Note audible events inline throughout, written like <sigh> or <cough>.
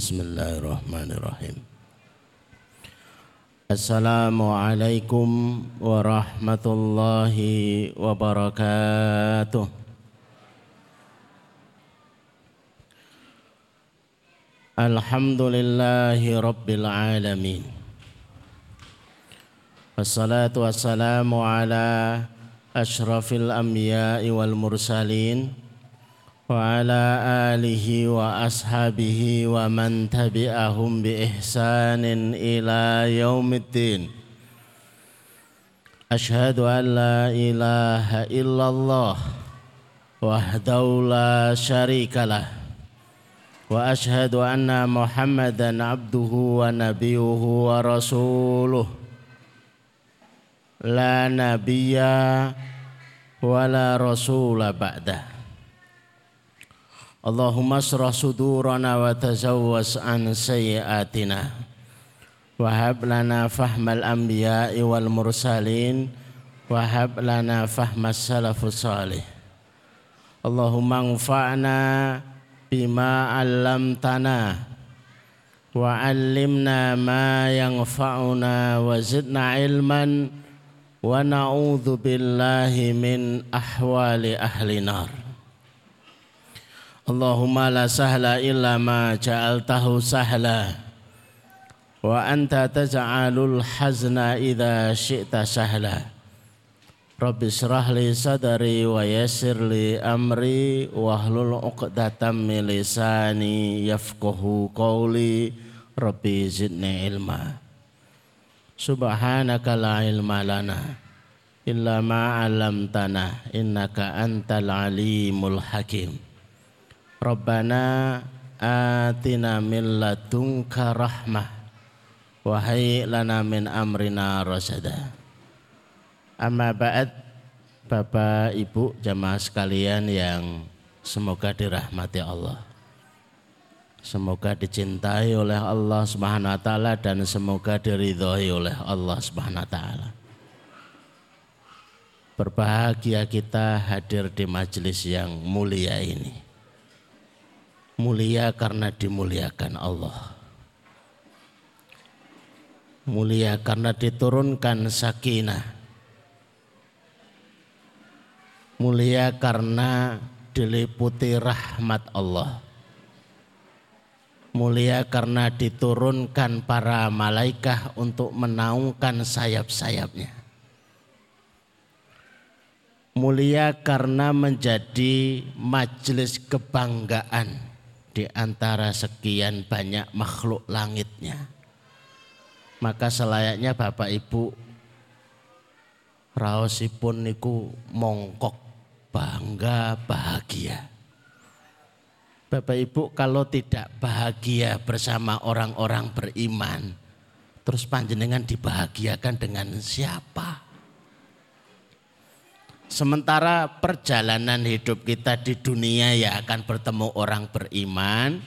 بسم الله الرحمن الرحيم السلام عليكم ورحمة الله وبركاته الحمد لله رب العالمين والصلاة والسلام على أشرف الأنبياء والمرسلين والمرسلين وعلى آله وأصحابه ومن تبعهم بإحسان إلى يوم الدين. أشهد أن لا إله إلا الله وحده لا شريك له. وأشهد أن محمدا عبده ونبيه ورسوله. لا نبي ولا رسول بعده. Allahumma asrah sudurana wa tazawwas an sayyiatina Wahab lana fahmal anbiya'i wal mursalin. Wahab lana fahmas salafus salih. Allahumma anfa'na bima 'allamtana. Wa 'allimna ma yanfa'una wa zidna ilman. Wa na'udzu billahi min ahwali ahli nar Allahumma la sahla illa ma ja'altahu sahla. Wa anta taj'alul hazna idza syi'ta sahla. Rabbi syrah li sadari wa yassir li amri wahlul 'uqdatam min lisani yafqahu qawli. Rabbi zidni ilma. Subhanaka la ilma lana illa ma 'allamtana innaka antal alimul hakim Rabbana atina min ladunka rahmah wahai lana min amrina rasada amma ba'd Bapak Ibu jamaah sekalian yang semoga dirahmati Allah. Semoga dicintai oleh Allah Subhanahu wa taala dan semoga diridhoi oleh Allah Subhanahu wa taala. Berbahagia kita hadir di majelis yang mulia ini mulia karena dimuliakan Allah. Mulia karena diturunkan sakinah. Mulia karena diliputi rahmat Allah. Mulia karena diturunkan para malaikat untuk menaungkan sayap-sayapnya. Mulia karena menjadi majelis kebanggaan di antara sekian banyak makhluk langitnya. Maka selayaknya Bapak Ibu raosipun niku mongkok bangga bahagia. Bapak Ibu kalau tidak bahagia bersama orang-orang beriman, terus panjenengan dibahagiakan dengan siapa? Sementara perjalanan hidup kita di dunia ya akan bertemu orang beriman,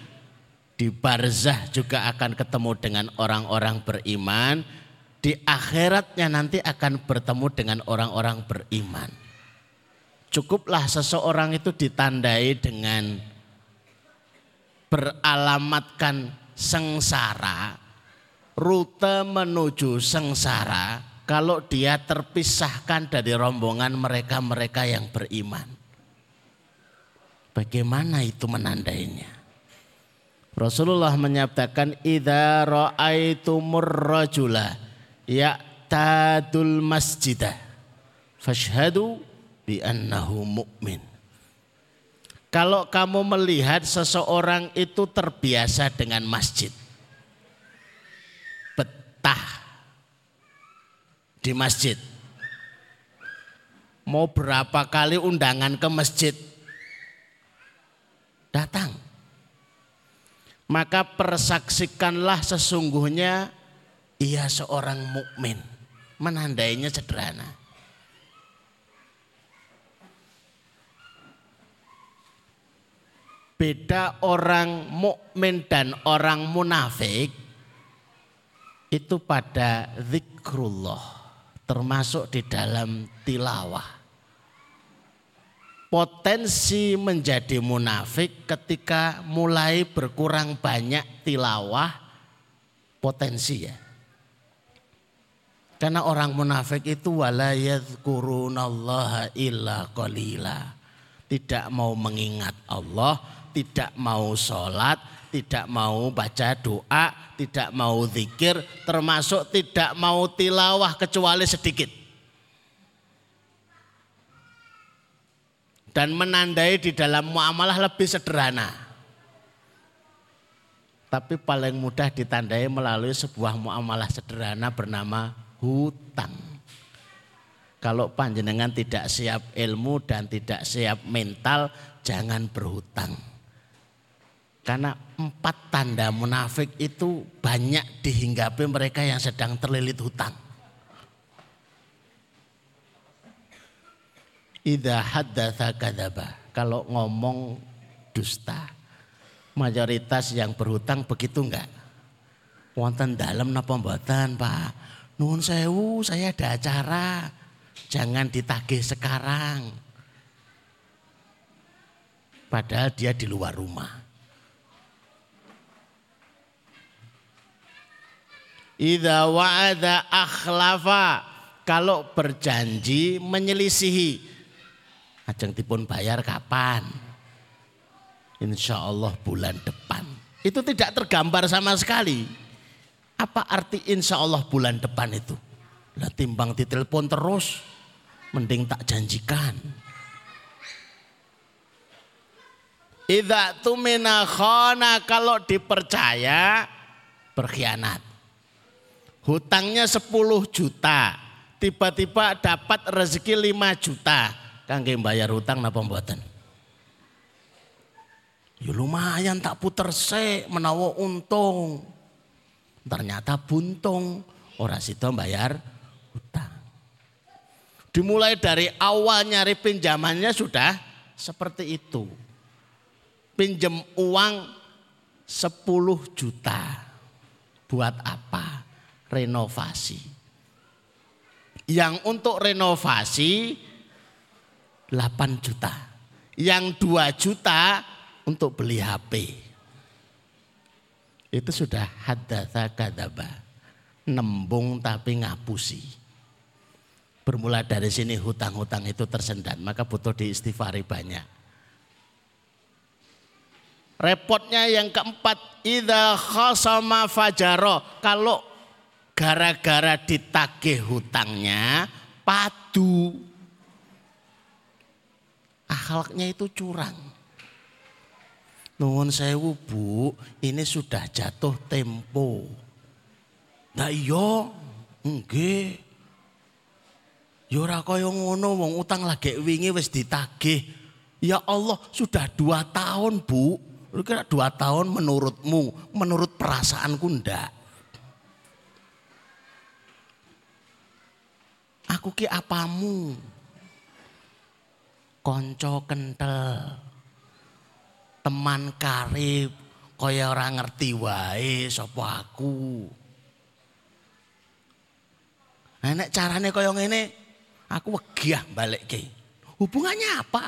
di barzah juga akan ketemu dengan orang-orang beriman, di akhiratnya nanti akan bertemu dengan orang-orang beriman. Cukuplah seseorang itu ditandai dengan beralamatkan sengsara, rute menuju sengsara, kalau dia terpisahkan dari rombongan mereka-mereka yang beriman. Bagaimana itu menandainya? Rasulullah menyatakan idza raaitumur rajula ya'tadul masjidah fashhadu bi annahu mu'min. Kalau kamu melihat seseorang itu terbiasa dengan masjid. Betah di masjid. Mau berapa kali undangan ke masjid? Datang. Maka persaksikanlah sesungguhnya ia seorang mukmin. Menandainya sederhana. Beda orang mukmin dan orang munafik itu pada zikrullah termasuk di dalam tilawah. potensi menjadi munafik ketika mulai berkurang banyak tilawah potensi ya. Karena orang munafik itu wala yadhkurunallaha illa qalila. Tidak mau mengingat Allah, tidak mau sholat, tidak mau baca doa, tidak mau zikir, termasuk tidak mau tilawah kecuali sedikit. dan menandai di dalam muamalah lebih sederhana. Tapi paling mudah ditandai melalui sebuah muamalah sederhana bernama hutang. Kalau panjenengan tidak siap ilmu dan tidak siap mental, jangan berhutang. Karena empat tanda munafik itu banyak dihinggapi mereka yang sedang terlilit hutang. Idza haddatsa kadzaba. Kalau ngomong dusta. Mayoritas yang berhutang begitu enggak? Wonten dalam napa mboten, Pak? Nuhun sewu, saya ada acara. Jangan ditagih sekarang. Padahal dia di luar rumah. Idza wa'ada akhlafa. Kalau berjanji menyelisihi Ajeng dipun bayar kapan? Insya Allah bulan depan. Itu tidak tergambar sama sekali. Apa arti insya Allah bulan depan itu? Lah timbang ditelepon terus, mending tak janjikan. Idza tumina khana kalau dipercaya berkhianat. Hutangnya 10 juta, tiba-tiba dapat rezeki 5 juta kangge bayar hutang napa mboten? Ya lumayan tak puter se menawa untung. Ternyata buntung ora sida bayar hutang. Dimulai dari awal nyari pinjamannya sudah seperti itu. Pinjem uang 10 juta. Buat apa? Renovasi. Yang untuk renovasi 8 juta. Yang 2 juta untuk beli HP. Itu sudah hadatha kadaba. Nembung tapi ngapusi. Bermula dari sini hutang-hutang itu tersendat. Maka butuh diistighfari banyak. Repotnya yang keempat, idha khasama fajaro. Kalau gara-gara ditagih hutangnya, padu akhlaknya itu curang. Nuwun sewu bu, ini sudah jatuh tempo. Nah iya, enggak. Yora ya kaya ngono wong utang lagi wingi wis ditagih. Ya Allah sudah dua tahun bu. Lu kira dua tahun menurutmu, menurut perasaanku ndak. Aku ki apamu? konco kental, teman karib, kaya orang ngerti wae sapa aku. Nah, carane kaya ngene, aku wegah balikke. Hubungannya apa?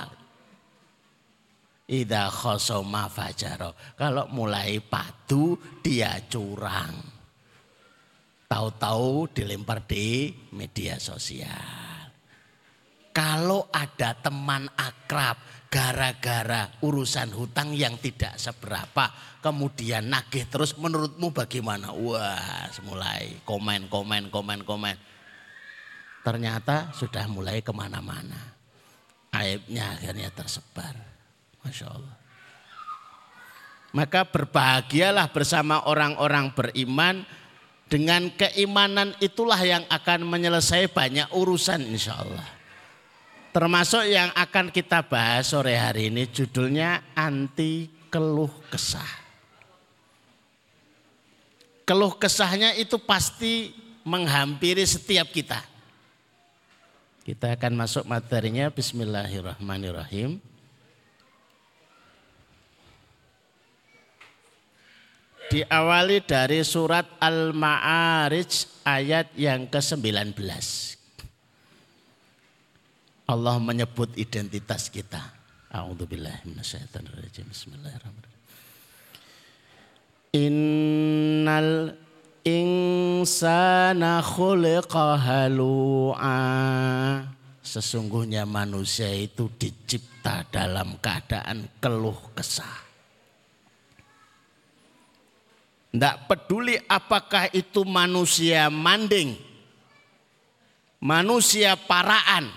Ida khosoma fajaro. Kalau mulai padu dia curang. Tahu-tahu dilempar di media sosial. Kalau ada teman akrab gara-gara urusan hutang yang tidak seberapa kemudian nagih terus menurutmu bagaimana? Wah, mulai komen, komen, komen, komen. Ternyata sudah mulai ke mana-mana. Aibnya akhirnya tersebar. Masya Allah. Maka berbahagialah bersama orang-orang beriman dengan keimanan itulah yang akan menyelesaikan banyak urusan insya Allah. Termasuk yang akan kita bahas sore hari ini judulnya anti keluh kesah. Keluh kesahnya itu pasti menghampiri setiap kita. Kita akan masuk materinya Bismillahirrahmanirrahim. Diawali dari surat Al-Ma'arij ayat yang ke-19. Allah menyebut identitas kita. Bismillahirrahmanirrahim. Innal insana khuliqa halu'a. Sesungguhnya manusia itu dicipta dalam keadaan keluh kesah. Tidak peduli apakah itu manusia manding, manusia paraan,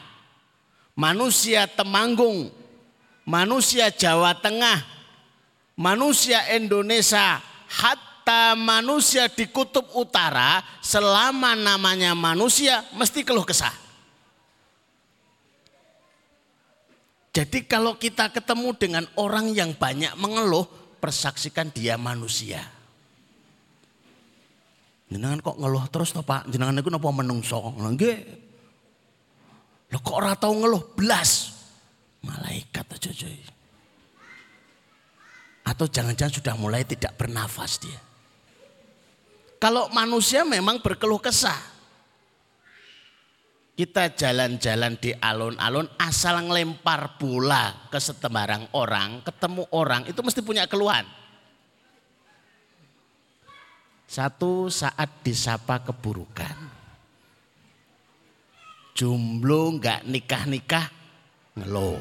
manusia temanggung, manusia Jawa Tengah, manusia Indonesia, hatta manusia di kutub utara selama namanya manusia mesti keluh kesah. Jadi kalau kita ketemu dengan orang yang banyak mengeluh, persaksikan dia manusia. Jenengan kok ngeluh terus toh Pak? Jenengan itu napa menungso? Nggih. Lo kok ora tau ngeluh blas? Malaikat aja cuy. Atau jangan-jangan sudah mulai tidak bernafas dia. Kalau manusia memang berkeluh kesah. Kita jalan-jalan di alun-alun asal ngelempar bola ke setembarang orang, ketemu orang itu mesti punya keluhan. Satu saat disapa keburukan. Jomblo nggak nikah-nikah ngeluh.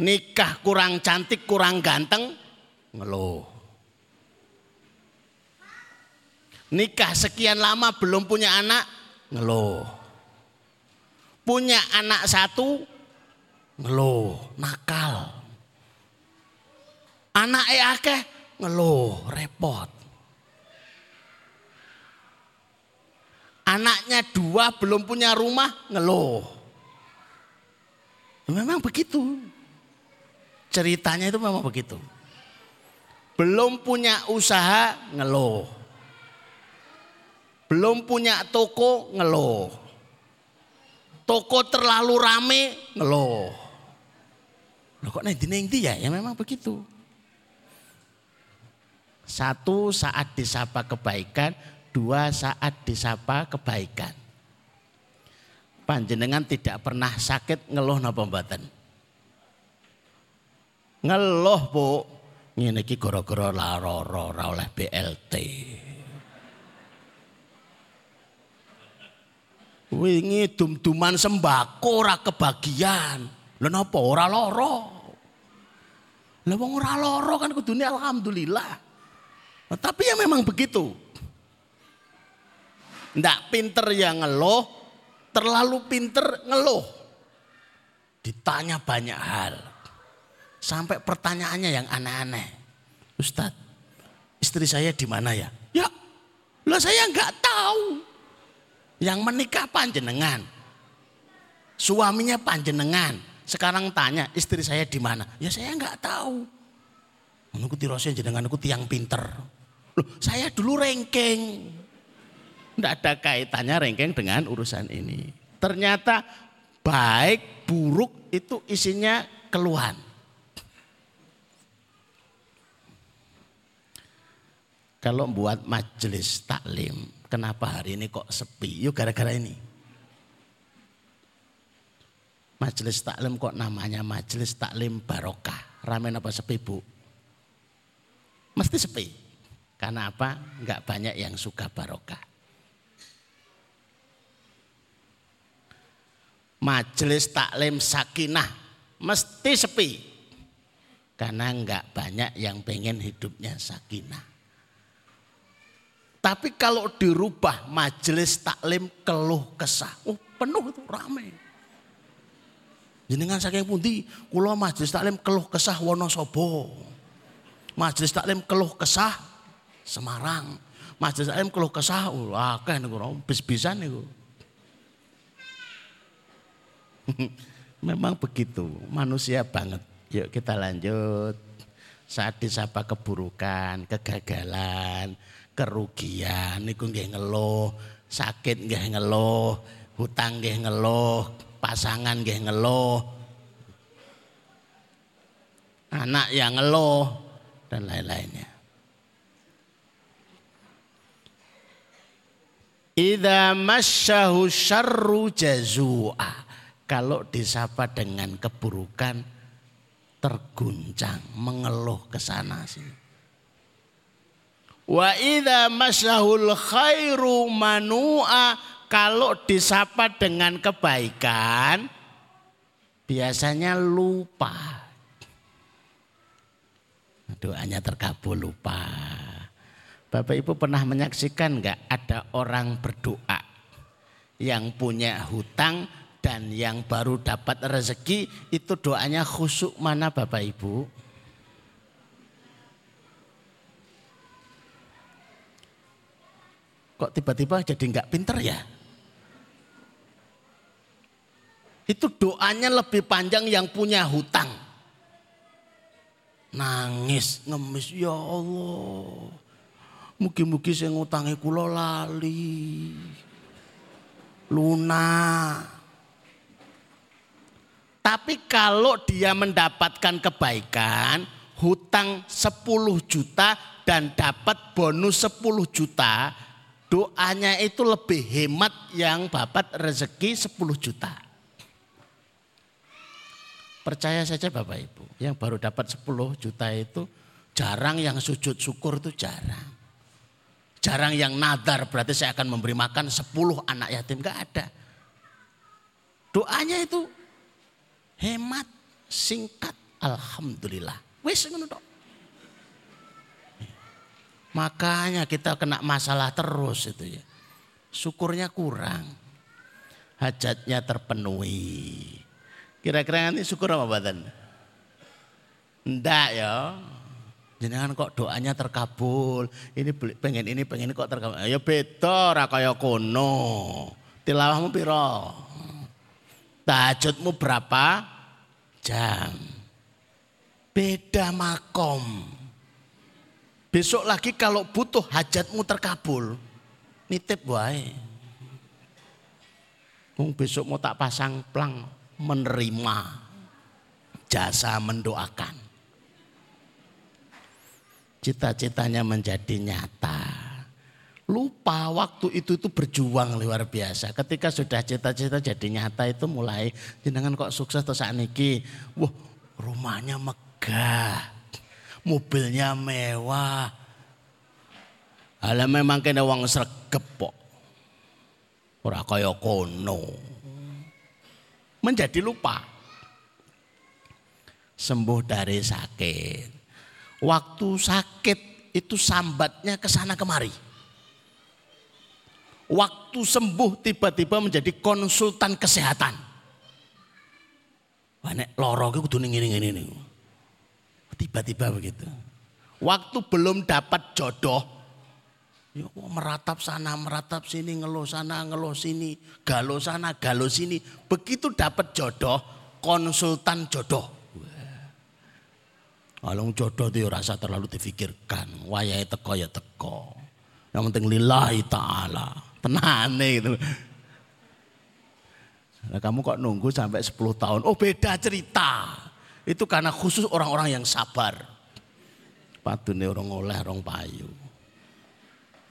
Nikah kurang cantik, kurang ganteng, ngeluh. Nikah sekian lama belum punya anak, ngeluh. Punya anak satu, ngeluh, nakal. Anak akeh, ngeluh, repot. Anaknya dua belum punya rumah, ngeluh. Memang begitu. Ceritanya itu memang begitu. Belum punya usaha, ngeluh belum punya toko ngeluh. Toko terlalu rame ngeluh. Loh kok nanti nanti ya? Ya memang begitu. Satu saat disapa kebaikan, dua saat disapa kebaikan. Panjenengan tidak pernah sakit ngeluh napa mboten? Ngeluh, Bu. Ngene iki gara-gara lara ora oleh BLT. Wingi dum-duman sembako ora kebagian. Lha napa ora lara? Lah wong ora lara kan kudune alhamdulillah. Nah, tapi ya memang begitu. Ndak pinter yang ngeluh, terlalu pinter ngeluh. Ditanya banyak hal. Sampai pertanyaannya yang aneh-aneh. Ustadz, istri saya di mana ya? Ya, lah saya nggak tahu. Yang menikah panjenengan. Suaminya panjenengan. Sekarang tanya istri saya di mana? Ya saya nggak tahu. Menunggu tirosnya jenengan aku tiang pinter. Loh, saya dulu rengking. Tidak ada kaitannya rengking dengan urusan ini. Ternyata baik buruk itu isinya keluhan. Kalau buat majelis taklim Kenapa hari ini kok sepi? Yuk gara-gara ini. Majelis taklim kok namanya majelis taklim barokah. Ramen apa sepi bu? Mesti sepi. Karena apa? Enggak banyak yang suka barokah. Majelis taklim sakinah mesti sepi. Karena enggak banyak yang pengen hidupnya sakinah. Tapi kalau dirubah majelis taklim keluh kesah. Oh penuh itu rame. Jenengan saking pundi kula majelis taklim keluh kesah Wonosobo. Majelis taklim keluh kesah Semarang. Majelis taklim keluh kesah oh, akeh niku bis-bisan niku. <laughs> Memang begitu, manusia banget. Yuk kita lanjut. Saat disapa keburukan, kegagalan, kerugian niku nggih ngeluh, sakit nggih ngeluh, hutang nggih ngeluh, pasangan nggih ngeluh. Anak yang ngeluh dan lain-lainnya. Idza masyahu syarru jazua. Kalau disapa dengan keburukan terguncang, mengeluh ke sana sini. Wa idza masyahul khairu manua kalau disapa dengan kebaikan biasanya lupa. Doanya terkabul lupa. Bapak Ibu pernah menyaksikan enggak ada orang berdoa yang punya hutang dan yang baru dapat rezeki itu doanya khusuk mana Bapak Ibu? Kok tiba-tiba jadi enggak pinter ya? Itu doanya lebih panjang yang punya hutang. Nangis, ngemis, ya Allah. Mugi-mugi saya ngutangi kula lali. Luna. Tapi kalau dia mendapatkan kebaikan, hutang 10 juta dan dapat bonus 10 juta, doanya itu lebih hemat yang dapat rezeki 10 juta. Percaya saja Bapak Ibu, yang baru dapat 10 juta itu jarang yang sujud syukur itu jarang. Jarang yang nadar berarti saya akan memberi makan 10 anak yatim. Enggak ada. Doanya itu hemat, singkat, alhamdulillah. Wis ngono Makanya kita kena masalah terus itu ya. Syukurnya kurang. Hajatnya terpenuhi. Kira-kira nanti syukur apa badan? Enggak ya. Jangan kok doanya terkabul. Ini pengen ini pengen ini kok terkabul. Ya beda ora kaya kono. Tilawahmu piro? Tahajudmu berapa jam? Beda makom. Besok lagi kalau butuh hajatmu terkabul, nitip wae. Wong besok mau tak pasang plang menerima jasa mendoakan cita-citanya menjadi nyata. Lupa waktu itu itu berjuang luar biasa. Ketika sudah cita-cita jadi nyata itu mulai jenengan kok sukses terus niki. Wah, rumahnya megah. Mobilnya mewah. Ala memang kena uang sregep kok. Ora kaya kono. Menjadi lupa. Sembuh dari sakit waktu sakit itu sambatnya ke sana kemari. Waktu sembuh tiba-tiba menjadi konsultan kesehatan. Wah nek loro Tiba-tiba begitu. Waktu belum dapat jodoh, ya meratap sana, meratap sini, ngeluh sana, ngeluh sini, galau sana, galau sini. Begitu dapat jodoh, konsultan jodoh. Kalau jodoh itu rasa terlalu difikirkan. Wayai teko ya teko. Yang penting lillahi ta'ala. Tenane itu. Nah, kamu kok nunggu sampai 10 tahun. Oh beda cerita. Itu karena khusus orang-orang yang sabar. Padune orang oleh orang payu.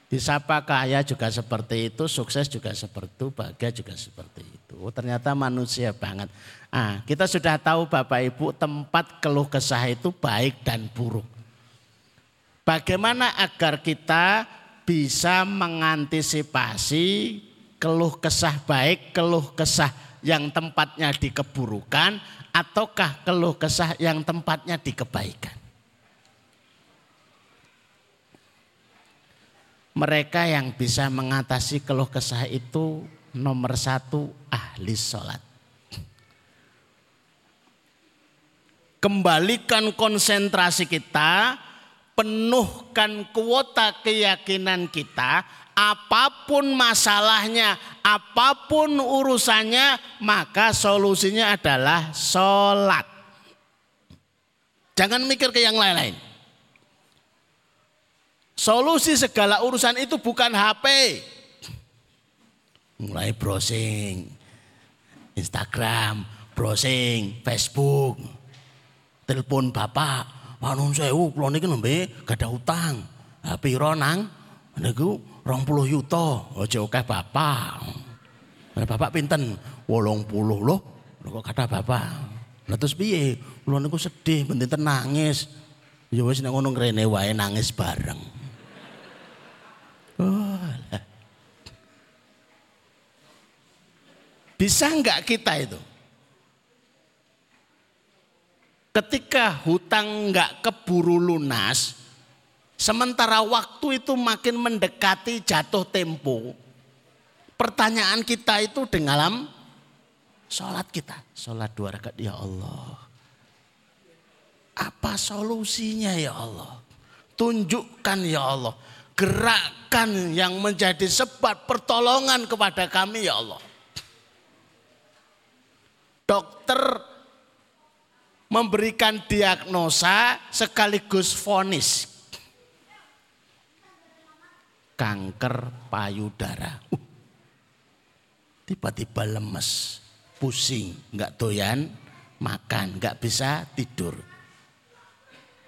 Disapa kaya juga seperti itu, sukses juga seperti itu, bahagia juga seperti itu. Oh, ternyata manusia banget. Ah, kita sudah tahu Bapak Ibu tempat keluh kesah itu baik dan buruk. Bagaimana agar kita bisa mengantisipasi keluh kesah baik, keluh kesah yang tempatnya di keburukan, ataukah keluh kesah yang tempatnya di kebaikan? mereka yang bisa mengatasi keluh kesah itu nomor satu ahli sholat. Kembalikan konsentrasi kita, penuhkan kuota keyakinan kita, apa pun masalahnya, apa pun urusannya, maka solusinya adalah sholat. Jangan mikir ke yang lain-lain. Solusi segala urusan itu bukan HP. Mulai browsing Instagram, browsing Facebook, telepon bapak, Wanun sewu, kula niki nembe gak ada utang. HP nang Niku 20 yuta, aja akeh bapak. Bapak pinten? 80 loh. Kok kata bapak. Lah terus piye? Kula niku sedih, benten nangis. Ya wis nek ngono ngrene wae nangis bareng. Oh, Bisa enggak kita itu? Ketika hutang enggak keburu lunas, sementara waktu itu makin mendekati jatuh tempo, pertanyaan kita itu dengan sholat kita. Sholat dua rakaat, ya Allah. Apa solusinya ya Allah? Tunjukkan ya Allah. Gerakkan yang menjadi sebab pertolongan kepada kami ya Allah. Dokter memberikan diagnosa sekaligus vonis kanker payudara. Uh, tiba-tiba lemes, pusing, nggak doyan, makan, nggak bisa tidur.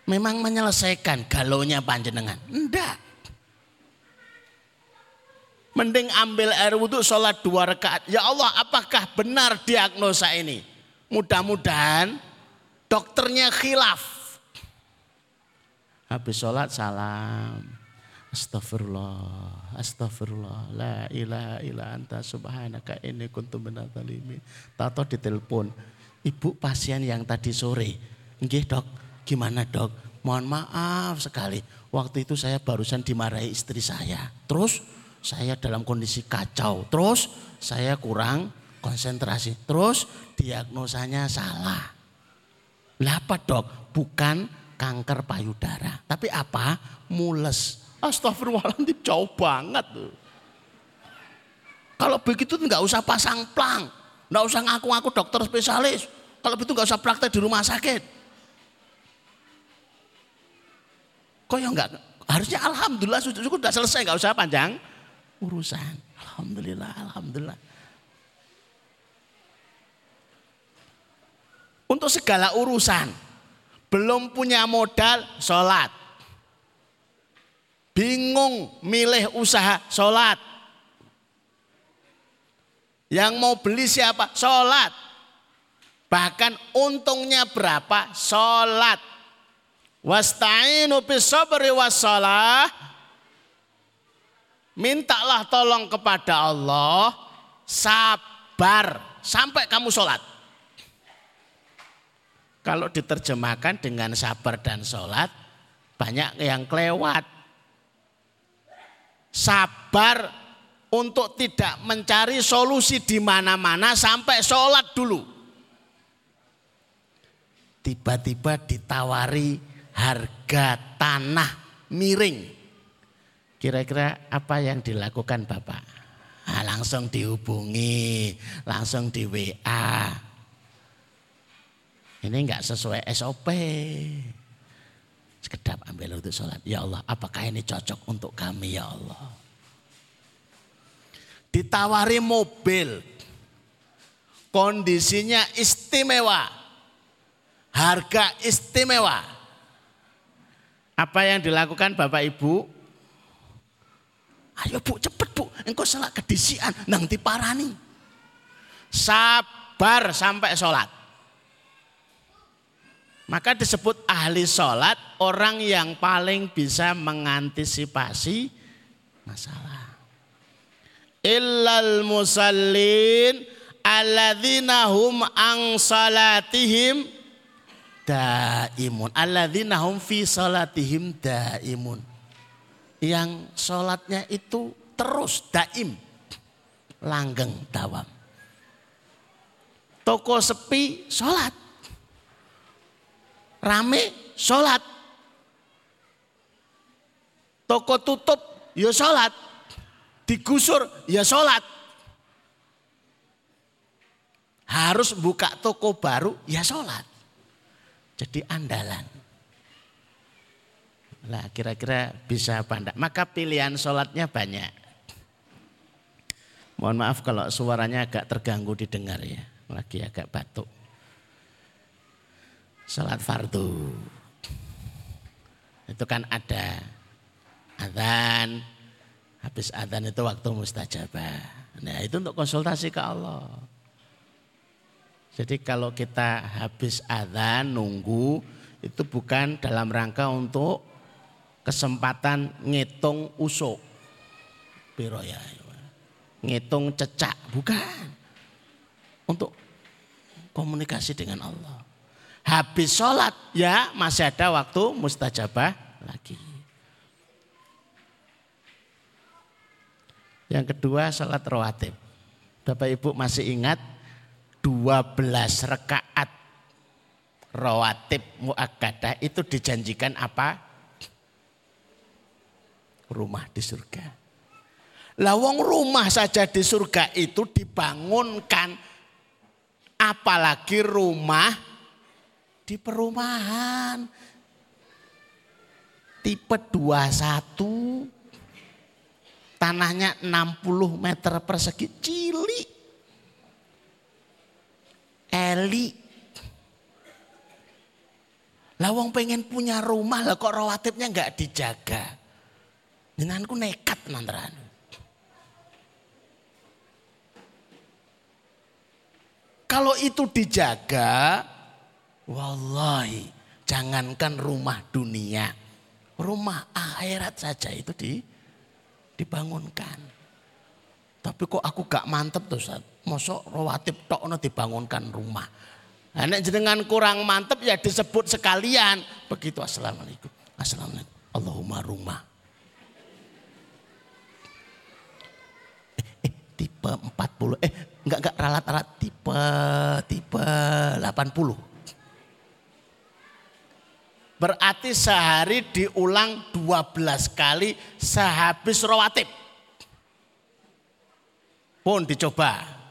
Memang menyelesaikan galonya panjenengan? Enggak. Mending ambil air wudhu sholat dua rakaat. Ya Allah apakah benar diagnosa ini? Mudah-mudahan dokternya khilaf. Habis sholat salam. Astagfirullah, astagfirullah, la ilaha illa anta subhanaka ini kuntu minadzalimin. Tato ditelepon, ibu pasien yang tadi sore. Nggih dok, gimana dok? Mohon maaf sekali, waktu itu saya barusan dimarahi istri saya. Terus saya dalam kondisi kacau. Terus saya kurang konsentrasi. Terus diagnosanya salah. Lah apa dok? Bukan kanker payudara. Tapi apa? Mules. Astagfirullahaladzim jauh banget. Kalau begitu nggak usah pasang plang. Nggak usah ngaku-ngaku dokter spesialis. Kalau begitu nggak usah praktek di rumah sakit. Kok ya enggak? Harusnya alhamdulillah sudah selesai nggak usah panjang urusan. Alhamdulillah, alhamdulillah. Untuk segala urusan. Belum punya modal, sholat. Bingung milih usaha, sholat. Yang mau beli siapa? Sholat. Bahkan untungnya berapa? Sholat. Wasta'inu bisabri wassalah. Mintalah tolong kepada Allah. Sabar. Sampai kamu sholat. Kalau diterjemahkan dengan sabar dan sholat. Banyak yang kelewat sabar untuk tidak mencari solusi di mana-mana sampai sholat dulu. Tiba-tiba ditawari harga tanah miring. Kira-kira apa yang dilakukan Bapak? Nah, langsung dihubungi, langsung di WA. Ini enggak sesuai SOP. Sekedap ambil untuk sholat. Ya Allah apakah ini cocok untuk kami ya Allah. Ditawari mobil. Kondisinya istimewa. Harga istimewa. Apa yang dilakukan Bapak Ibu? Ayo bu cepet bu. Engkau salah kedisian. Nang diparani. Sabar sampai sholat. Maka disebut ahli sholat orang yang paling bisa mengantisipasi masalah. Illal musallin alladzina hum ang salatihim daimun. Alladzina hum fi salatihim daimun. Yang sholatnya itu terus daim. Langgeng dawam. Toko sepi sholat rame sholat. Toko tutup ya sholat. Digusur ya sholat. Harus buka toko baru ya sholat. Jadi andalan. Lah kira-kira bisa apa enggak? Maka pilihan sholatnya banyak. Mohon maaf kalau suaranya agak terganggu didengar ya. Lagi agak batuk sholat fardu. Itu kan ada adzan, Habis adzan itu waktu mustajabah. Nah itu untuk konsultasi ke Allah. Jadi kalau kita habis adzan nunggu itu bukan dalam rangka untuk kesempatan ngitung usuk. Piro ya. Ngitung cecak, bukan. Untuk komunikasi dengan Allah. Habis sholat ya masih ada waktu mustajabah lagi. Yang kedua salat rawatib. Bapak Ibu masih ingat 12 rekaat rawatib muakkadah itu dijanjikan apa? Rumah di surga. Lawang rumah saja di surga itu dibangunkan apalagi rumah di perumahan tipe 21 Tanahnya 60 meter persegi, cili. Eli. Lawang pengen punya rumah lah kok rawatibnya nggak dijaga. Jenenganku nekat manteran. Kalau itu dijaga, wallahi jangankan rumah dunia, rumah akhirat saja itu di dibangunkan. Tapi kok aku gak mantep tuh Ustaz. Mosok rawatib tok no dibangunkan rumah. Nah, jenengan kurang mantep ya disebut sekalian. Begitu assalamualaikum. Assalamualaikum. Allahumma rumah. Eh, eh, tipe 40. Eh enggak enggak ralat-ralat tipe tipe 80. Berarti sehari diulang 12 kali sehabis rawatib. Pun dicoba.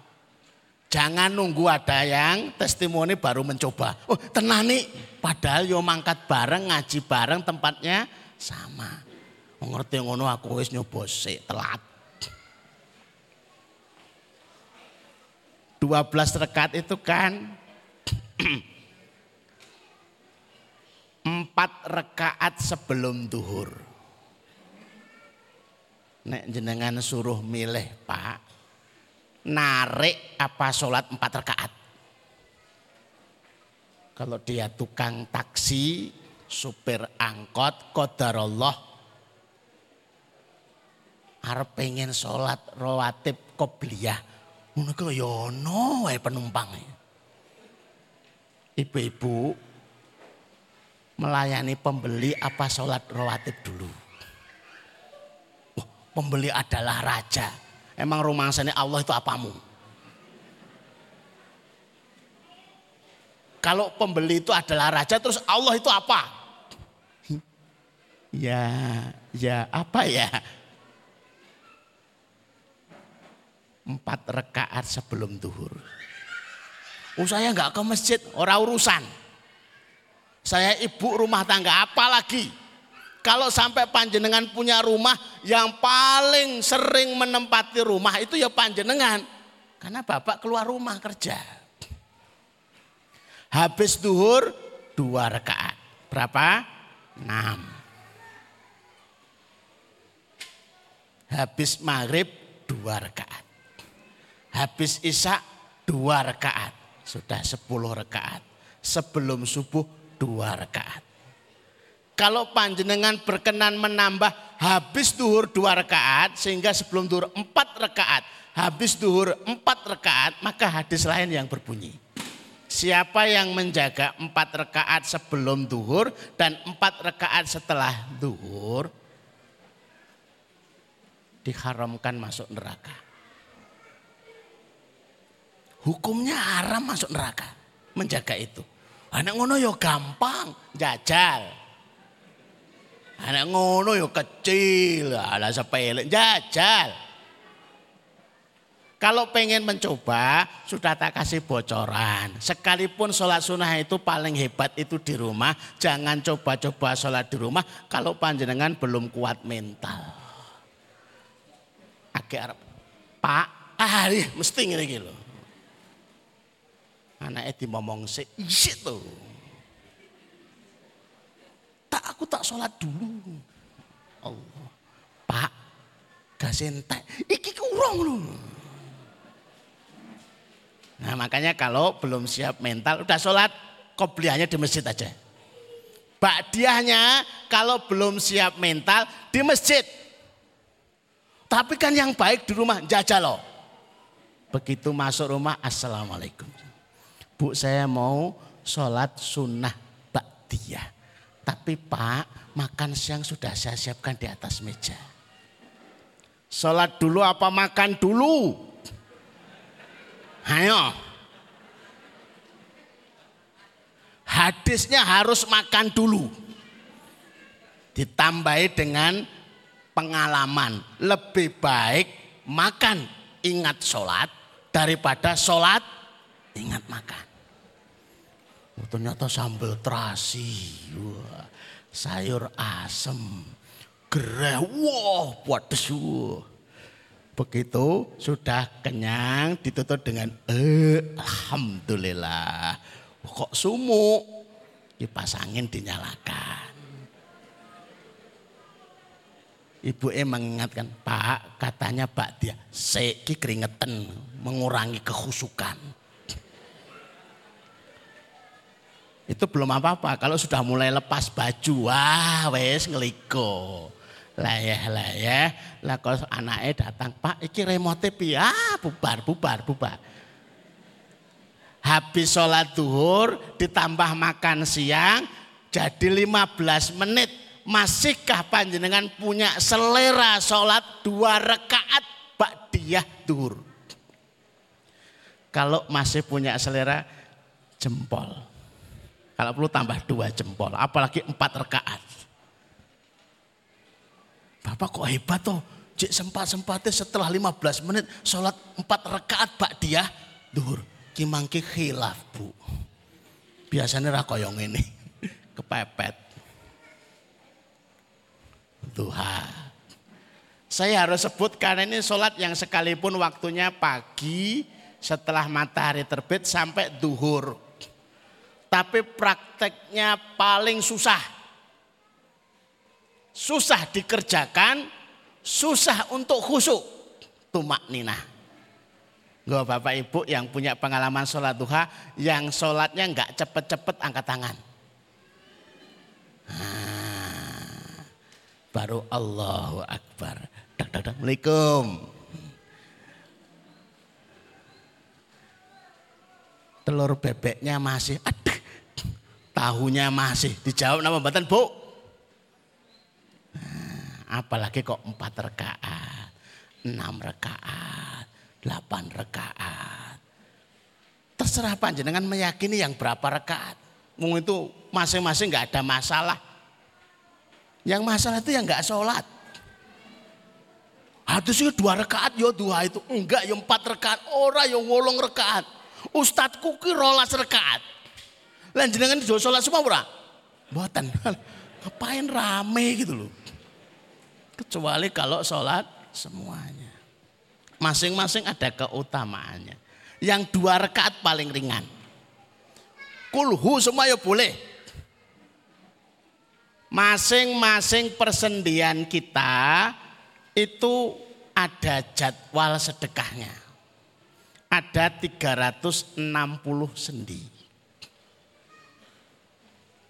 Jangan nunggu ada yang testimoni baru mencoba. Oh tenani, padahal yo mangkat bareng, ngaji bareng tempatnya sama. Ngerti ngono aku wis nyoba telat. 12 rekat itu kan <clears throat> empat rekaat sebelum duhur. Nek jenengan suruh milih pak, narik apa sholat empat rekaat. Kalau dia tukang taksi, supir angkot, kodarullah, harap pengen sholat rawatib kobliyah. Ngono yono ya penumpang. Ibu-ibu melayani pembeli apa sholat rawatib dulu? Oh, pembeli adalah raja. Emang rumah sana Allah itu apamu? Kalau pembeli itu adalah raja terus Allah itu apa? Ya, ya apa ya? Empat rekaat sebelum duhur. Oh saya nggak ke masjid, orang urusan. Saya ibu rumah tangga apalagi kalau sampai panjenengan punya rumah yang paling sering menempati rumah itu ya panjenengan. Karena bapak keluar rumah kerja. Habis duhur dua rekaat. Berapa? Enam. Habis maghrib dua rekaat. Habis isya dua rekaat. Sudah sepuluh rekaat. Sebelum subuh dua rakaat. Kalau panjenengan berkenan menambah habis duhur dua rakaat sehingga sebelum duhur empat rakaat, habis duhur empat rakaat, maka hadis lain yang berbunyi. Siapa yang menjaga empat rakaat sebelum duhur dan empat rakaat setelah duhur, diharamkan masuk neraka. Hukumnya haram masuk neraka, menjaga itu. Anak ngono yo gampang, jajal. Anak ngono yo kecil, ala sepele, jajal. Kalau pengen mencoba, sudah tak kasih bocoran. Sekalipun sholat sunnah itu paling hebat itu di rumah, jangan coba-coba sholat di rumah kalau panjenengan belum kuat mental. Agak Pak, ah, mesti ngene iki. Anaknya dimomong se isi tuh. Tak aku tak sholat dulu. Allah. Pak, belas entek. Iki kurang loh. Nah makanya kalau belum siap mental, udah sholat, kobliahnya di masjid aja. Ba'diahnya kalau belum siap mental di masjid. Tapi kan yang baik di rumah jajal loh. Begitu masuk rumah, Assalamualaikum. Bu saya mau sholat sunnah ba'diyah. Tapi pak makan siang sudah saya siapkan di atas meja. Sholat dulu apa makan dulu? Ayo. Hadisnya harus makan dulu. Ditambahi dengan pengalaman. Lebih baik makan ingat sholat daripada sholat ingat makan. Oh, ternyata sambal terasi, wah, sayur asem, gereh, wah, buat desu. Begitu sudah kenyang ditutup dengan eh, alhamdulillah. Kok sumuk? Dipasangin dinyalakan. Ibu E mengingatkan, Pak katanya Pak dia seki keringetan mengurangi kekhusukan. Itu belum apa-apa. Kalau sudah mulai lepas baju, wah wes ngeliko lah ya lah ya. Lah kalau anaknya datang pak iki remote piye? Ah bubar bubar bubar. Habis sholat duhur ditambah makan siang jadi 15 menit. Masihkah panjenengan punya selera sholat dua rekaat dia duhur? Kalau masih punya selera jempol kalau perlu tambah dua jempol apalagi empat rekaat Bapak kok hebat toh. Cik sempat-sempatnya setelah 15 menit sholat 4 rakaat pak dia duhur. Kimangki khilaf bu. Biasanya rakoyong ini <laughs> kepepet. Duha. Saya harus sebut karena ini sholat yang sekalipun waktunya pagi setelah matahari terbit sampai duhur. Tapi prakteknya paling susah susah dikerjakan, susah untuk khusyuk. Tumak nina. Gak bapak ibu yang punya pengalaman sholat duha, yang sholatnya nggak cepet-cepet angkat tangan. Nah, baru Allahu Akbar. Dak, dak, dak. Assalamualaikum. Telur bebeknya masih, aduh, tahunya masih. Dijawab nama batan bu. Apalagi kok empat rekaat, enam rekaat, delapan rekaat. Terserah panjenengan meyakini yang berapa rekaat. Mung itu masing-masing nggak ada masalah. Yang masalah itu yang nggak sholat. Hadisnya dua rekaat yo dua itu enggak yo empat rekaat ora yo wolong rekaat. Ustadku ki rolas rekaat. Lan jenengan di sholat semua ora? Buatan. Ngapain <laughs> rame gitu loh. Kecuali kalau sholat semuanya. Masing-masing ada keutamaannya. Yang dua rekaat paling ringan. Kulhu semua ya boleh. Masing-masing persendian kita itu ada jadwal sedekahnya. Ada 360 sendi.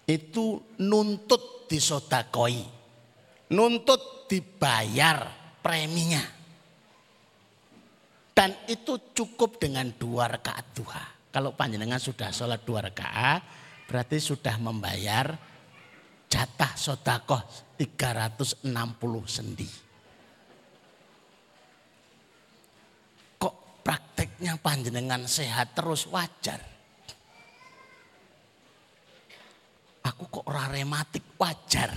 Itu nuntut disodakoi nuntut dibayar preminya. Dan itu cukup dengan dua rakaat duha. Kalau panjenengan sudah sholat dua rakaat, berarti sudah membayar jatah sodakoh 360 sendi. Kok prakteknya panjenengan sehat terus wajar. Aku kok rarematik wajar.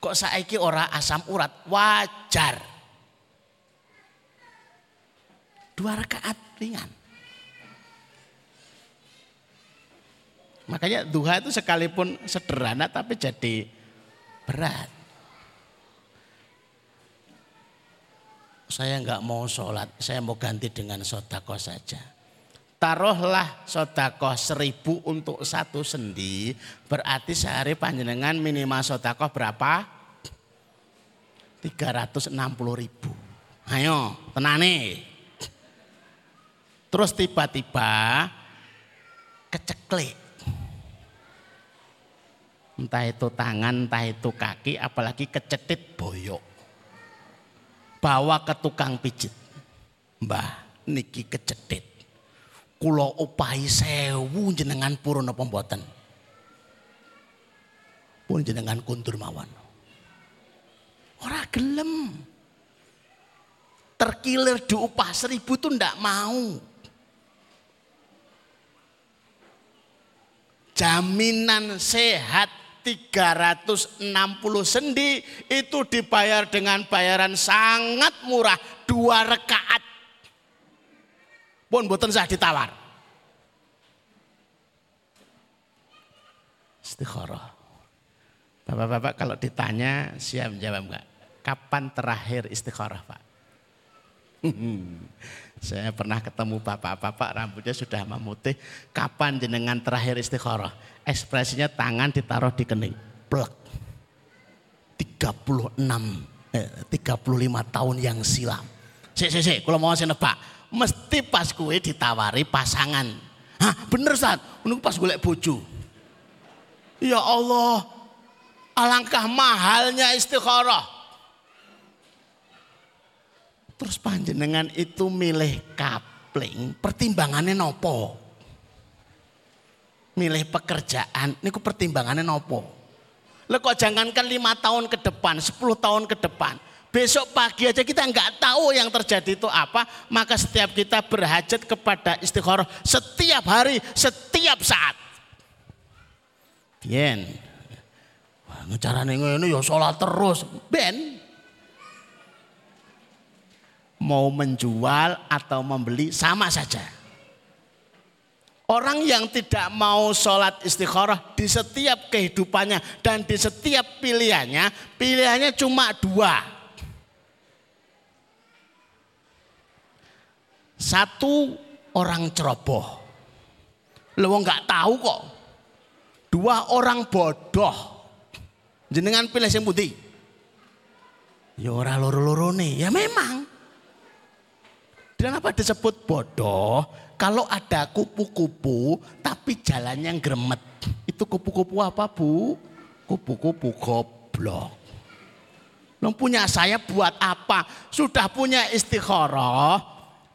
Kok saiki ora asam urat? Wajar. Dua rakaat ringan. Makanya duha itu sekalipun sederhana tapi jadi berat. Saya nggak mau sholat, saya mau ganti dengan sodako saja. Taruhlah sodako seribu untuk satu sendi. Berarti sehari panjenengan minimal sodako berapa? 360 ribu. Ayo, tenane. Terus tiba-tiba keceklik. Entah itu tangan, entah itu kaki, apalagi kecetit boyok. Bawa ke tukang pijit. Mbah, niki kecetit. Kulo upahi sewu jenengan purun apa mboten? Pun jenengan kuntur mawon. Ora gelem. Terkilir diupah seribu tuh ndak mau. Jaminan sehat 360 sendi itu dibayar dengan bayaran sangat murah dua rekaat pun boten sah ditawar. Istikharah. Bapak-bapak kalau ditanya siap jawab enggak? Kapan terakhir istikharah Pak? <laughs> Saya pernah ketemu bapak-bapak rambutnya sudah memutih. Kapan jenengan terakhir istikharah? Ekspresinya tangan ditaruh di kening. Plek. 36, eh, 35 tahun yang silam. Si, si, si, kalau mau saya nebak mesti pas kue ditawari pasangan. Hah, bener saat, menunggu pas gue bojo. Ya Allah, alangkah mahalnya istikharah. Terus panjenengan itu milih kapling, pertimbangannya nopo? Milih pekerjaan, ini pertimbangannya nopo? Lo kok jangankan lima tahun ke depan, sepuluh tahun ke depan besok pagi aja kita nggak tahu yang terjadi itu apa, maka setiap kita berhajat kepada istikharah setiap hari, setiap saat. Bien. Wah, carane ini ya sholat terus. Ben. Mau menjual atau membeli sama saja. Orang yang tidak mau sholat istikharah di setiap kehidupannya dan di setiap pilihannya, pilihannya cuma dua Satu orang ceroboh. Lo nggak tahu kok. Dua orang bodoh. Jenengan pilih yang putih. Ya ora loro-loro nih. Ya memang. Dan apa disebut bodoh? Kalau ada kupu-kupu tapi jalannya gremet. Itu kupu-kupu apa bu? Kupu-kupu goblok. Lo punya saya buat apa? Sudah punya istikharah,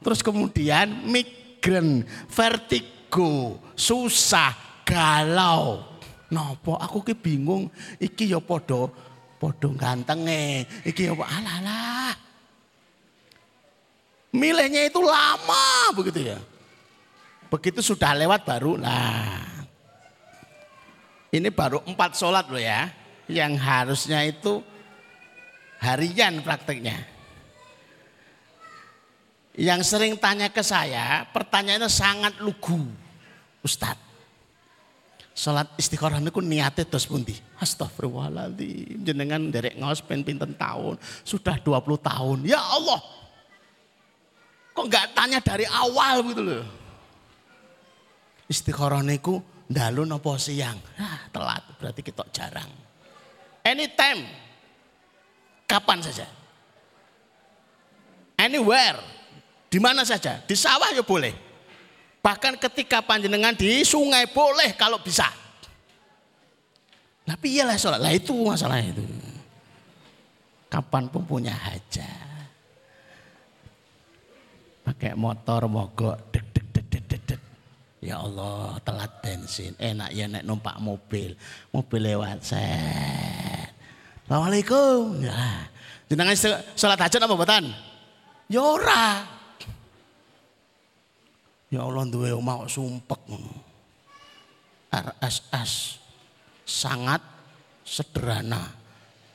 Terus kemudian migren, vertigo, susah, galau. Nopo aku ki bingung, iki ya podo podo gantenge, iki ya alah Milihnya itu lama begitu ya. Begitu sudah lewat baru lah. Ini baru empat sholat loh ya. Yang harusnya itu harian prakteknya. Yang sering tanya ke saya, pertanyaannya sangat lugu. Ustadz, Salat istikharah niku niate terus pundi? Astagfirullahaladzim. Jenengan derek ngaos pen pinten tahun, sudah 20 tahun. Ya Allah. Kok nggak tanya dari awal gitu loh. Istikharah niku dalu nopo siang. Ah, telat berarti kita jarang. Anytime. Kapan saja. Anywhere di mana saja, di sawah ya boleh. Bahkan ketika panjenengan di sungai boleh kalau bisa. Tapi iyalah sholat, lah itu masalah itu. Kapan pun punya hajat. Pakai motor mogok, dek dek dek dek dek. Ya Allah telat bensin, enak ya naik numpak mobil. Mobil lewat set. Assalamualaikum. Ya. Jenengan sholat hajat apa buatan? Yora. Ya Allah duwe omah sumpek RSS sangat sederhana,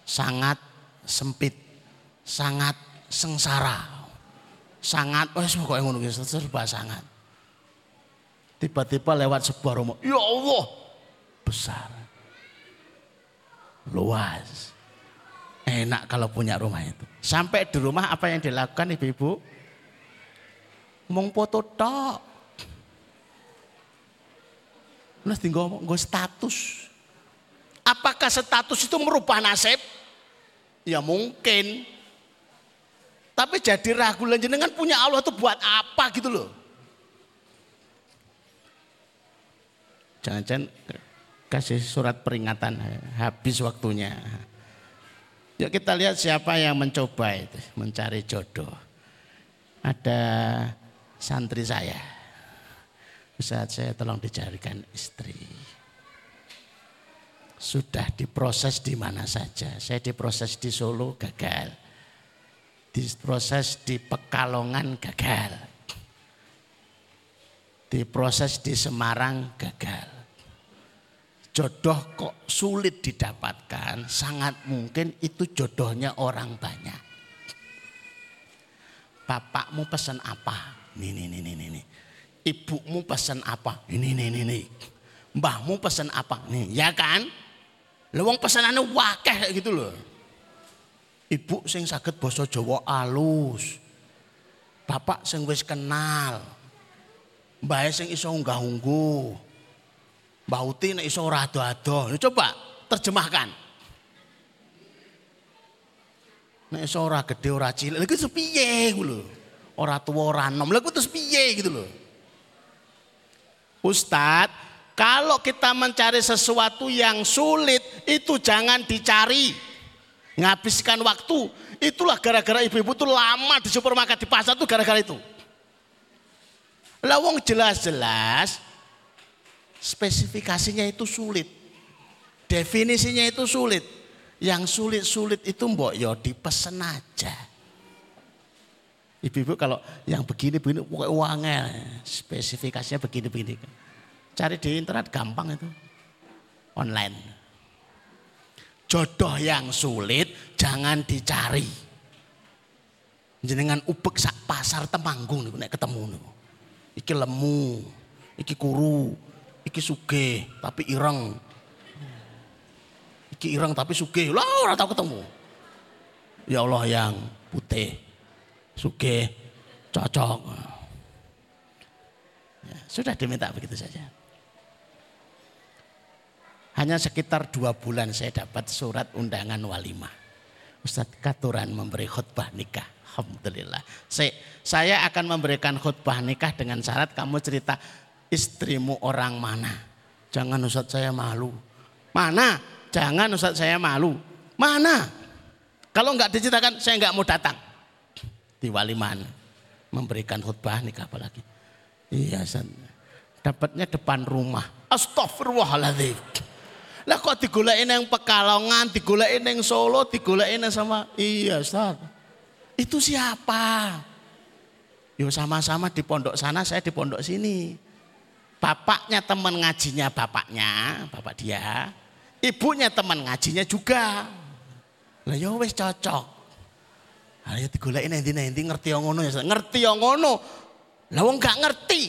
sangat sempit, sangat sengsara. Sangat oh, yang ngono serba sangat. Tiba-tiba lewat sebuah rumah, ya Allah, besar. Luas. Enak kalau punya rumah itu. Sampai di rumah apa yang dilakukan ibu-ibu? Mong foto tok. Tinggal ngomong status. Apakah status itu merubah nasib? Ya mungkin. Tapi jadi ragu jenengan punya Allah itu buat apa gitu loh. Jangan-jangan kasih surat peringatan habis waktunya. Yuk kita lihat siapa yang mencoba itu mencari jodoh. Ada santri saya. Ustaz saya tolong dicarikan istri. Sudah diproses di mana saja. Saya diproses di Solo gagal diproses di Pekalongan gagal. Diproses di Semarang gagal. Jodoh kok sulit didapatkan, sangat mungkin itu jodohnya orang banyak. Bapakmu pesan apa? Nih, nih, nih, nih, nih. Ibumu pesan apa? Ini, nih, nih, nih. Mbahmu pesan apa? Nih, ya kan? Lewong pesanannya wakeh gitu loh. Ibu sing saged basa Jawa alus. Bapak sing wis kenal. Mbah sing iso unggah-ungguh. Mbah Uti nek iso ora ado-ado. Coba terjemahkan. Nek iso ora gede ora cilik, lha iku piye ku lho. Ora tuwa ora enom. Lha terus piye gitu lho. Ustadz, kalau kita mencari sesuatu yang sulit itu jangan dicari. Ngabiskan waktu. Itulah gara-gara ibu-ibu tuh lama di supermarket di pasar tuh gara-gara itu. Lawong jelas-jelas spesifikasinya itu sulit. Definisinya itu sulit. Yang sulit-sulit itu mbok ya dipesen aja. Ibu-ibu kalau yang begini-begini uangnya spesifikasinya begini-begini. Cari di internet gampang itu. Online. Jodoh yang sulit jangan dicari. Jenengan ubek sak pasar temanggung nih ketemu nih. Iki lemu, iki kuru, iki suge tapi ireng. Iki ireng tapi suge. Lah ora tau ketemu. Ya Allah yang putih, suge, cocok. Ya, sudah diminta begitu saja. Hanya sekitar dua bulan saya dapat surat undangan walimah. Ustadz Katuran memberi khutbah nikah. Alhamdulillah. Saya, saya akan memberikan khutbah nikah dengan syarat kamu cerita istrimu orang mana. Jangan Ustadz saya malu. Mana? Jangan Ustadz saya malu. Mana? Kalau nggak diceritakan saya nggak mau datang. Di waliman memberikan khutbah nikah apalagi. Iya, dapatnya depan rumah. Astagfirullahaladzim. Lah kok digoleki yang Pekalongan, digoleki yang Solo, digoleki nang sama iya Ustaz. Itu siapa? Yo sama-sama di pondok sana, saya di pondok sini. Bapaknya teman ngajinya bapaknya, bapak dia. Ibunya teman ngajinya juga. Lah yo wis cocok. Ayo digoleki nang endi ngerti yang ngono ya. Ngerti yang ngono. Lah wong gak ngerti.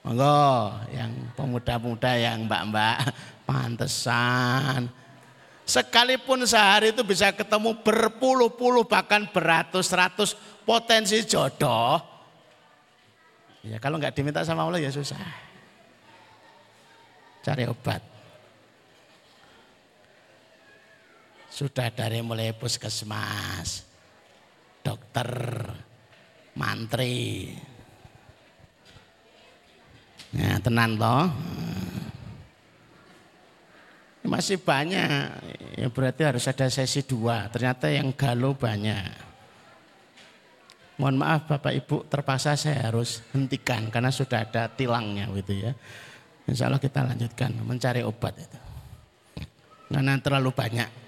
Monggo yang pemuda-muda yang mbak-mbak pantesan. Sekalipun sehari itu bisa ketemu berpuluh-puluh bahkan beratus-ratus potensi jodoh. Ya kalau nggak diminta sama Allah ya susah. Cari obat. Sudah dari mulai puskesmas, dokter, mantri, Ya, tenan toh. Masih banyak, ya berarti harus ada sesi dua. Ternyata yang galau banyak. Mohon maaf Bapak Ibu, terpaksa saya harus hentikan karena sudah ada tilangnya gitu ya. Insya Allah kita lanjutkan mencari obat itu. Karena terlalu banyak.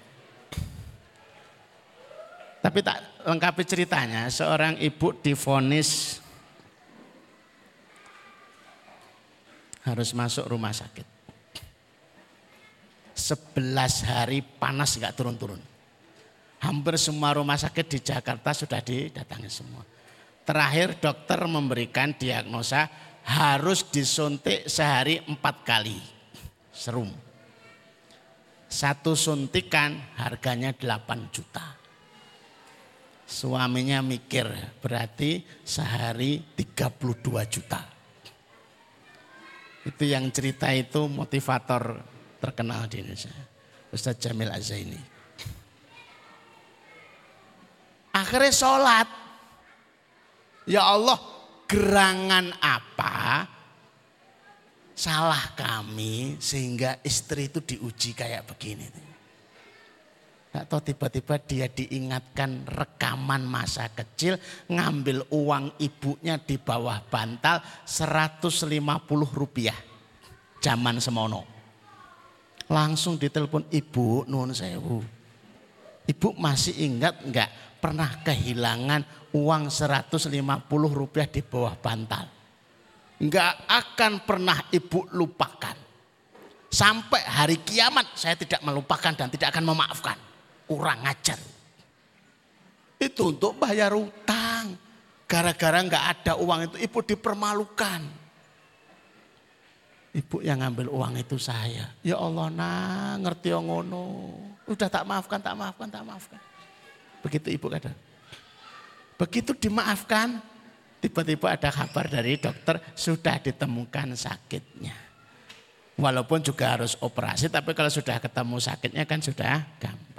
Tapi tak lengkapi ceritanya, seorang ibu difonis harus masuk rumah sakit. Sebelas hari panas nggak turun-turun. Hampir semua rumah sakit di Jakarta sudah didatangi semua. Terakhir dokter memberikan diagnosa harus disuntik sehari empat kali. Serum. Satu suntikan harganya 8 juta. Suaminya mikir berarti sehari 32 juta. Itu yang cerita itu motivator terkenal di Indonesia. Ustaz Jamil Azaini. Akhirnya sholat. Ya Allah, gerangan apa salah kami sehingga istri itu diuji kayak begini. Atau tiba-tiba dia diingatkan rekaman masa kecil ngambil uang ibunya di bawah bantal 150 rupiah. Zaman semono. Langsung ditelepon ibu nun sewu. Ibu masih ingat enggak pernah kehilangan uang 150 rupiah di bawah bantal. Enggak akan pernah ibu lupakan. Sampai hari kiamat saya tidak melupakan dan tidak akan memaafkan kurang ajar. Itu untuk bayar utang. Gara-gara nggak ada uang itu ibu dipermalukan. Ibu yang ngambil uang itu saya. Ya Allah nah ngerti ngono. Udah tak maafkan, tak maafkan, tak maafkan. Begitu ibu kata. Begitu dimaafkan, tiba-tiba ada kabar dari dokter sudah ditemukan sakitnya. Walaupun juga harus operasi, tapi kalau sudah ketemu sakitnya kan sudah gampang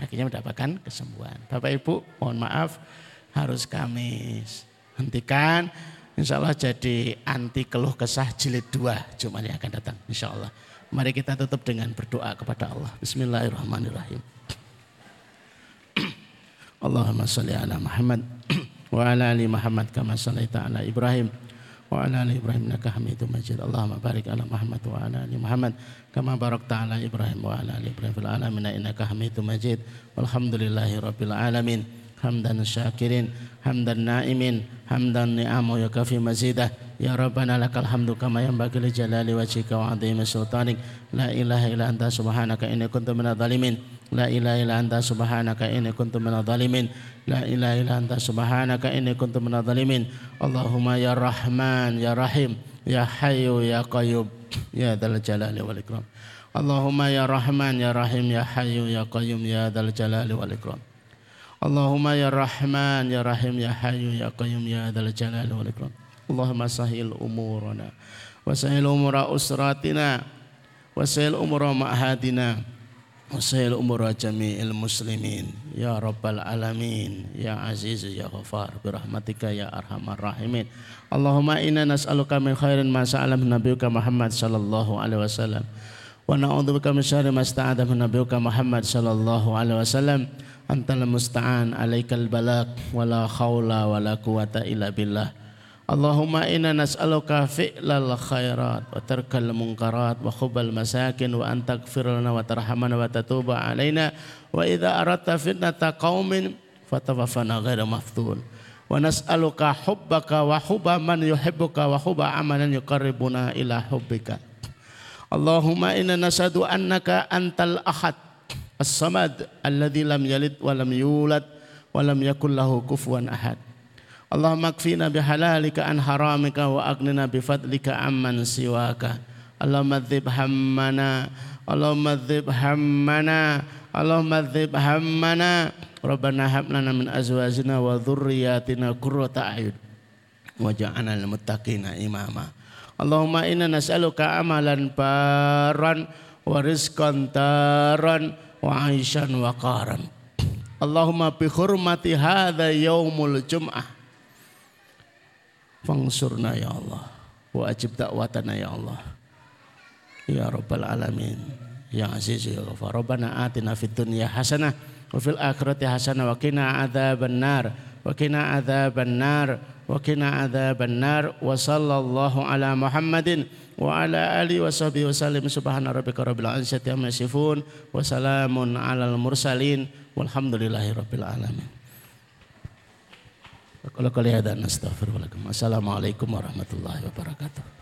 akhirnya mendapatkan kesembuhan. Bapak Ibu mohon maaf harus kami hentikan. Insya Allah jadi anti keluh kesah jilid dua Jumat yang akan datang insya Allah. Mari kita tutup dengan berdoa kepada Allah. Bismillahirrahmanirrahim. <clears throat> Allahumma salli ala Muhammad <clears throat> wa ala ali Muhammad kama sallaita ala Ibrahim wa ala ali Ibrahim innaka Hamidum Majid. Allahumma barik ala Muhammad wa ala Muhammad kama barakta Ibrahim wa ala ali Ibrahim fil alamin innaka Hamidum Majid. Walhamdulillahi. Hamdan syakirin, hamdan naimin, hamdan ni'amu kafi mazidah. Ya Rabbana lakal hamdu jalali wa 'azimi sultanik. La ilaha illa anta subhanaka. La ilaha illa anta subhanaka inni kuntu minadh. La ilaha illa anta subhanaka inni kuntu minadh. Allahumma ya Rahman ya Rahim ya Hayyu ya Qayyum ya Dzal Jalali wal. Allahumma ya Rahman ya Rahim ya Hayyu ya Qayyum ya Dzal Jalali wal. Allahumma ya Rahman ya Rahim ya Hayyu ya Qayyum ya Dzal Jalali wal Ikram. Allahumma sahil umurana wa sahil umura usratina wa sahil umura ma'hadina وسهل أمور جميع المسلمين يا رب العالمين يا عزيز يا غفار برحمتك يا أرحم الراحمين اللهم إنا نسألك من خير ما سأل من نبيك محمد صلى الله عليه وسلم ونعوذ بك من شر ما استعاذ من نبيك محمد صلى الله عليه وسلم أنت المستعان عليك البلاغ ولا حول ولا قوة إلا بالله اللهم إنا نسألك فعل الخيرات وترك المنكرات وخب المساكن وأن تغفر لنا وترحمنا وتتوب علينا. وإذا أردت فتنة قوم فتوفنا غير مفتون. ونسألك حبك وحب من يحبك وحب عملا يقربنا إلى حبك. اللهم إنا نشهد أنك أنت الأحد الصمد الذي لم يلد ولم يولد ولم يكن له كفوا أحد Allahumma kfina bihalalika an haramika wa agnina bifadlika amman siwaka. Allahumma dzib hammana, Allahumma dzib hammana, Allahumma dzib hammana. Rabbana hab lana min azwajina wa dhurriyyatina qurrata a'yun waj'alna lil muttaqina imama. Allahumma inna nas'aluka amalan baran wa rizqan taran wa aishan wa qaran. Allahumma bi hurmati hadha yaumul jum'ah Fangsurna ya Allah. Wa ajib da'watana ya Allah. Ya Rabbal Alamin. Ya Aziz ya Ghafar. Rabbana atina fid dunya hasanah wa fil akhirati hasanah wa qina adzaban nar wa qina adzaban nar wa qina adzaban nar wa sallallahu ala Muhammadin wa ala ali wa sahbihi wa sallim subhana rabbika rabbil izzati amma yasifun wa salamun alal mursalin walhamdulillahi rabbil alamin kalau kalian ada Assalamualaikum warahmatullahi wabarakatuh.